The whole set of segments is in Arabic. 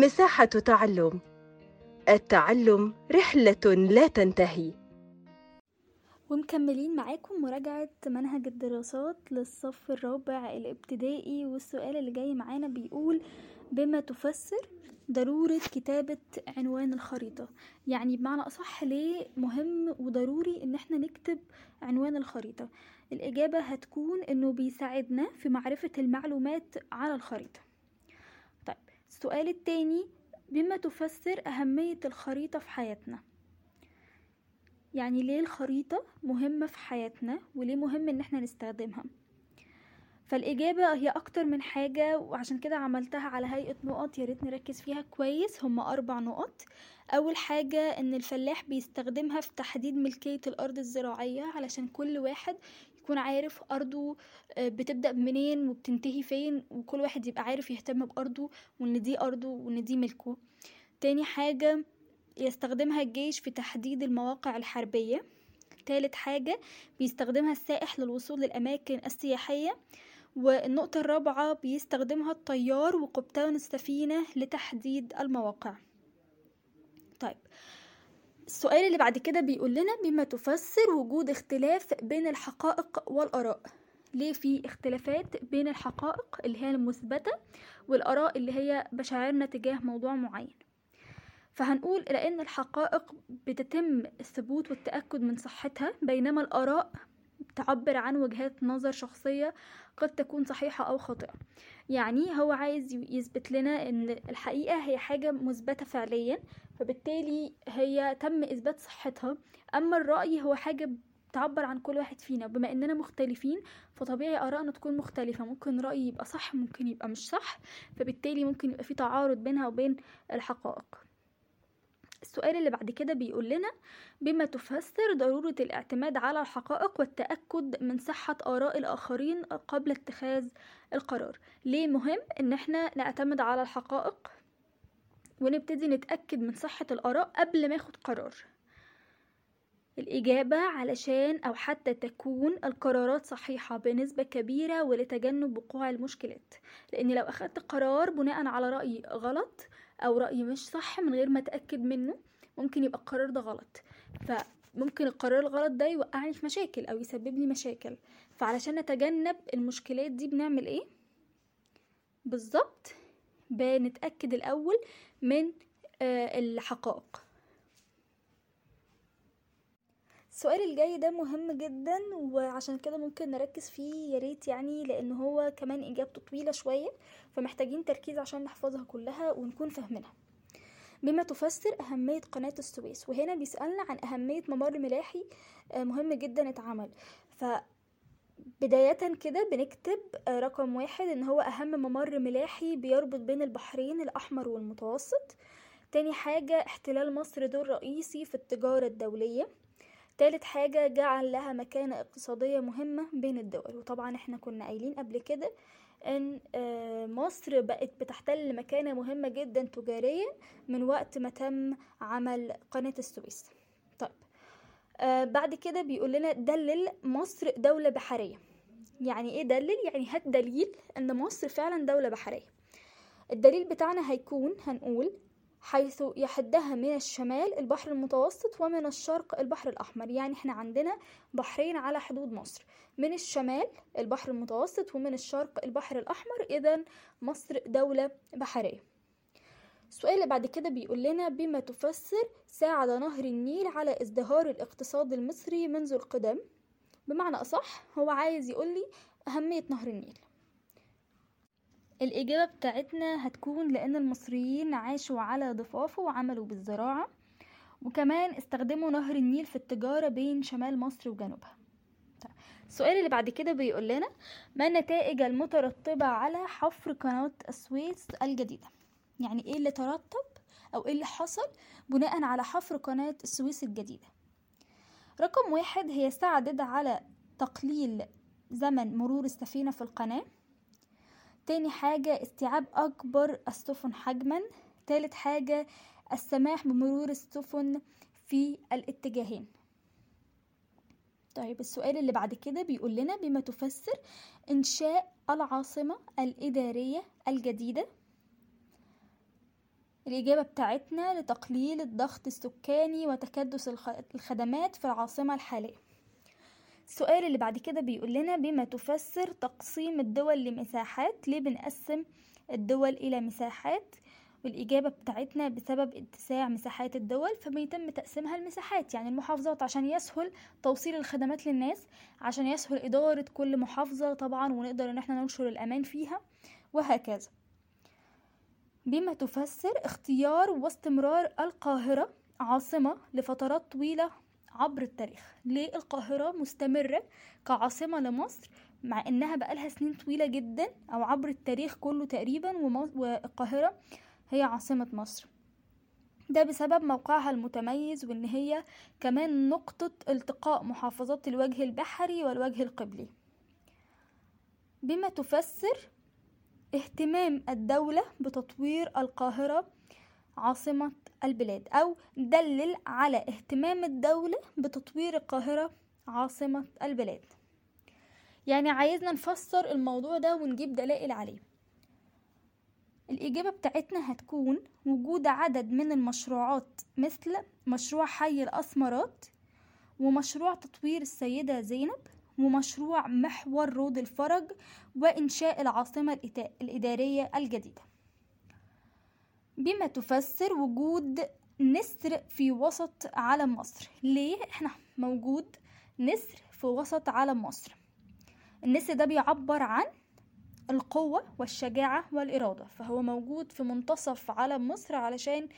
مساحة تعلم. التعلم رحلة لا تنتهي. ومكملين معاكم مراجعة منهج الدراسات للصف الرابع الابتدائي والسؤال اللي جاي معانا بيقول بما تفسر ضرورة كتابة عنوان الخريطة. يعني بمعنى أصح ليه مهم وضروري إن إحنا نكتب عنوان الخريطة؟ الإجابة هتكون إنه بيساعدنا في معرفة المعلومات على الخريطة. السؤال التاني بما تفسر أهمية الخريطة في حياتنا. يعني ليه الخريطة مهمة في حياتنا وليه مهم إن إحنا نستخدمها؟ فالإجابة هي أكتر من حاجة وعشان كده عملتها على هيئة نقط ياريت نركز فيها كويس. هما أربع نقط. أول حاجة إن الفلاح بيستخدمها في تحديد ملكية الأرض الزراعية علشان كل واحد يكون عارف أرضه بتبدأ منين وبتنتهي فين وكل واحد يبقى عارف يهتم بأرضه وإن دي أرضه وإن دي ملكه. تاني حاجة يستخدمها الجيش في تحديد المواقع الحربية. تالت حاجة بيستخدمها السائح للوصول للأماكن السياحية. والنقطة الرابعة بيستخدمها الطيار وقبطان السفينة لتحديد المواقع. طيب السؤال اللي بعد كده بيقول لنا بما تفسر وجود اختلاف بين الحقائق والآراء. ليه في اختلافات بين الحقائق اللي هي المثبتة والآراء اللي هي مشاعرنا تجاه موضوع معين؟ فهنقول لأن الحقائق بتتم الثبوت والتأكد من صحتها بينما الآراء تعبر عن وجهات نظر شخصية قد تكون صحيحة أو خاطئة. يعني هو عايز يثبت لنا إن الحقيقة هي حاجة مثبتة فعليا فبالتالي هي تم إثبات صحتها. أما الرأي هو حاجة تعبر عن كل واحد فينا. بما إننا مختلفين فطبيعي آرائنا تكون مختلفة. ممكن رايي يبقى صح ممكن يبقى مش صح فبالتالي ممكن يبقى في تعارض بينها وبين الحقائق. السؤال اللي بعد كده بيقول لنا بما تفسر ضرورة الاعتماد على الحقائق والتأكد من صحة آراء الآخرين قبل اتخاذ القرار. ليه مهم إن إحنا نعتمد على الحقائق ونبتدي نتأكد من صحة الآراء قبل ما ياخد قرار؟ الإجابة علشان أو حتى تكون القرارات صحيحة بنسبة كبيرة ولتجنب وقوع المشكلات. لأن لو أخدت قرار بناء على رأي غلط أو رأي مش صح من غير ما أتأكد منه ممكن يبقى القرار ده غلط. فممكن القرار الغلط ده يوقعني في مشاكل أو يسبب لي مشاكل. فعلشان نتجنب المشكلات دي بنعمل إيه؟ بالظبط بنتأكد الأول من آه الحقائق. السؤال الجاي ده مهم جدا وعشان كده ممكن نركز فيه يا ريت يعني لأن هو كمان إجابته طويلة شوية فمحتاجين تركيز عشان نحفظها كلها ونكون فاهمينها. بما تفسر أهمية قناة السويس وهنا بيسألنا عن أهمية ممر ملاحي مهم جدا اتعمل. ف بداية كده بنكتب رقم واحد إن هو أهم ممر ملاحي بيربط بين البحرين الأحمر والمتوسط. تاني حاجة احتلال مصر دور رئيسي في التجارة الدولية. تالت حاجة جعل لها مكانة اقتصادية مهمة بين الدول. وطبعا إحنا كنا قايلين قبل كده إن مصر بقت بتحتل مكانة مهمة جدا تجاريا من وقت ما تم عمل قناة السويس. طيب آه بعد كده بيقول لنا دلل مصر دولة بحرية. يعني إيه دلل؟ يعني هات دليل إن مصر فعلا دولة بحرية. الدليل بتاعنا هيكون هنقول حيث يحدها من الشمال البحر المتوسط ومن الشرق البحر الأحمر. يعني إحنا عندنا بحرين على حدود مصر. من الشمال البحر المتوسط ومن الشرق البحر الأحمر إذا مصر دولة بحرية. السؤال اللي بعد كده بيقول لنا بما تفسر ساعد نهر النيل على ازدهار الاقتصاد المصري منذ القدم؟ بمعنى أصح هو عايز يقولي أهمية نهر النيل. الإجابة بتاعتنا هتكون لأن المصريين عاشوا على ضفافه وعملوا بالزراعة وكمان استخدموا نهر النيل في التجارة بين شمال مصر وجنوبها. السؤال اللي بعد كده بيقول لنا ما النتائج المترتبة على حفر قناة السويس الجديدة؟ يعني إيه اللي ترتب أو إيه اللي حصل بناء على حفر قناة السويس الجديدة؟ رقم واحد هي ساعدت على تقليل زمن مرور السفينة في القناة. تاني حاجة استيعاب أكبر السفن حجما. تالت حاجة السماح بمرور السفن في الاتجاهين. طيب السؤال اللي بعد كده بيقول لنا بما تفسر إنشاء العاصمة الإدارية الجديدة. الإجابة بتاعتنا لتقليل الضغط السكاني وتكدس الخ- الخدمات في العاصمة الحالية. السؤال اللي بعد كده بيقول لنا بما تفسر تقسيم الدول لمساحات ليه بنقسم الدول إلى مساحات؟ والإجابة بتاعتنا بسبب اتساع مساحات الدول فبيتم تقسيمها لمساحات يعني المحافظات عشان يسهل توصيل الخدمات للناس عشان يسهل إدارة كل محافظة طبعا ونقدر إن إحنا ننشر الأمان فيها وهكذا. بما تفسر اختيار واستمرار القاهرة عاصمة لفترات طويلة عبر التاريخ. ليه القاهرة مستمرة كعاصمة لمصر؟ مع إنها بقالها سنين طويلة جدا أو عبر التاريخ كله تقريبا والقاهرة هي عاصمة مصر. ده بسبب موقعها المتميز وإن هي كمان نقطة التقاء محافظات الوجه البحري والوجه القبلي. بما تفسر اهتمام الدولة بتطوير القاهرة عاصمة البلاد أو دلل على اهتمام الدولة بتطوير القاهرة عاصمة البلاد. يعني عايزنا نفسر الموضوع ده ونجيب دلائل عليه. الإجابة بتاعتنا هتكون وجود عدد من المشروعات مثل مشروع حي الأسمرات ومشروع تطوير السيدة زينب ومشروع محور رود الفرج وإنشاء العاصمة الإدارية الجديدة. بما تفسر وجود نسر في وسط علم مصر. ليه إحنا موجود نسر في وسط علم مصر؟ النسر ده بيعبر عن القوة والشجاعة والإرادة فهو موجود في منتصف علم مصر علشان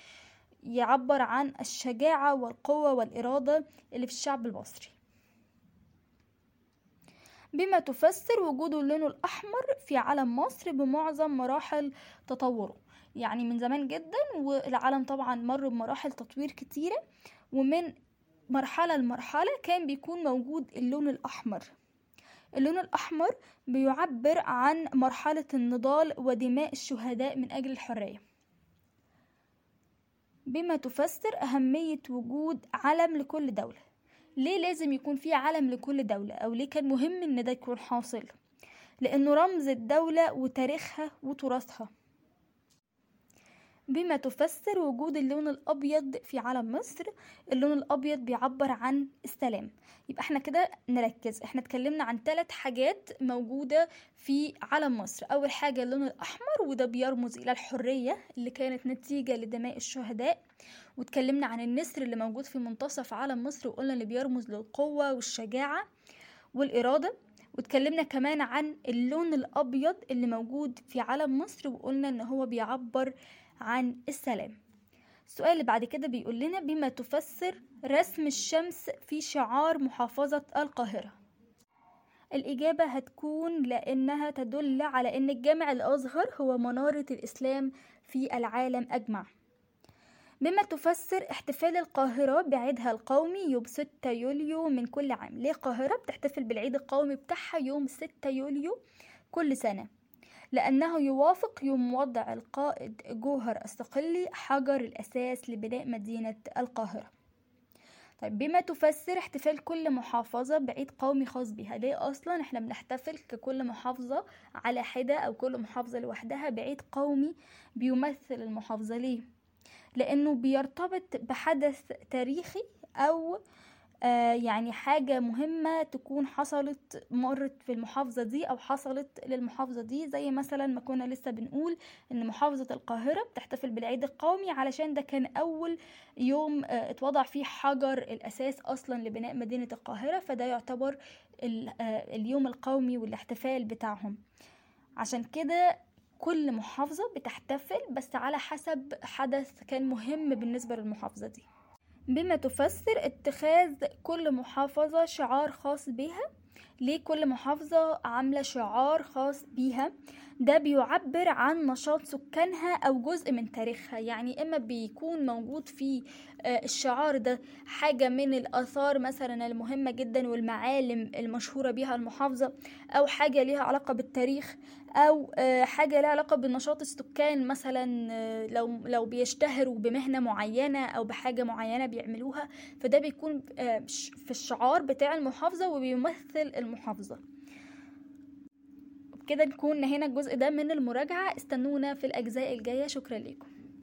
يعبر عن الشجاعة والقوة والإرادة اللي في الشعب المصري. بما تفسر وجود اللون الأحمر في علم مصر بمعظم مراحل تطوره. يعني من زمان جدا والعالم طبعا مر بمراحل تطوير كتيرة. ومن مرحلة لمرحلة كان بيكون موجود اللون الأحمر. اللون الأحمر بيعبر عن مرحلة النضال ودماء الشهداء من أجل الحرية. بما تفسر أهمية وجود علم لكل دولة. ليه لازم يكون في علم لكل دولة؟ أو ليه كان مهم إن ده يكون حاصل؟ لأنه رمز الدولة وتاريخها وتراثها. بما تفسر وجود اللون الأبيض في علم مصر اللون الأبيض بيعبر عن السلام. يبقى إحنا كده نركز. إحنا اتكلمنا عن ثلاث حاجات موجودة في علم مصر. أول حاجة اللون الأحمر وده بيرمز إلى الحرية اللي كانت نتيجة لدماء الشهداء. واتكلمنا عن النسر اللي موجود في منتصف علم مصر وقلنا اللي بيرمز للقوة والشجاعة والإرادة. واتكلمنا كمان عن اللون الأبيض اللي موجود في علم مصر وقلنا إن هو بيعبر عن السلام. السؤال اللي بعد كده بيقول لنا بما تفسر رسم الشمس في شعار محافظة القاهرة. الإجابة هتكون لأنها تدل على أن الجامع الأزهر هو منارة الإسلام في العالم أجمع. بما تفسر احتفال القاهرة بعيدها القومي يوم 6 يوليو من كل عام. ليه القاهرة؟ بتحتفل بالعيد القومي بتاعها يوم 6 يوليو كل سنة. لأنه يوافق يوم وضع القائد جوهر الصقلي حجر الأساس لبناء مدينة القاهرة. طيب بما تفسر احتفال كل محافظة بعيد قومي خاص بها ليه أصلا إحنا بنحتفل ككل محافظة على حدة أو كل محافظة لوحدها بعيد قومي بيمثل المحافظة ليه؟ لأنه بيرتبط بحدث تاريخي أو آه يعني حاجة مهمة تكون حصلت مرت في المحافظة دي أو حصلت للمحافظة دي زي مثلا ما كنا لسه بنقول إن محافظة القاهرة بتحتفل بالعيد القومي علشان ده كان أول يوم آه اتوضع فيه حجر الأساس أصلا لبناء مدينة القاهرة فده يعتبر آه اليوم القومي والاحتفال بتاعهم. عشان كده كل محافظة بتحتفل بس على حسب حدث كان مهم بالنسبة للمحافظة دي. بما تفسر اتخاذ كل محافظة شعار خاص بها ليه كل محافظة عاملة شعار خاص بيها؟ ده بيعبر عن نشاط سكانها أو جزء من تاريخها. يعني إما بيكون موجود في آه، الشعار ده حاجة من الآثار مثلا المهمة جدا والمعالم المشهورة بيها المحافظة أو حاجة ليها علاقة بالتاريخ أو آه، حاجة ليها علاقة بنشاط السكان مثلا آه، لو لو بيشتهروا بمهنة معينة أو بحاجة معينة بيعملوها. فده بيكون في الشعار بتاع المحافظة وبيمثل المحافظة. وبكده نكون نهينا الجزء ده من المراجعة. استنونا في الأجزاء الجاية. شكرا لكم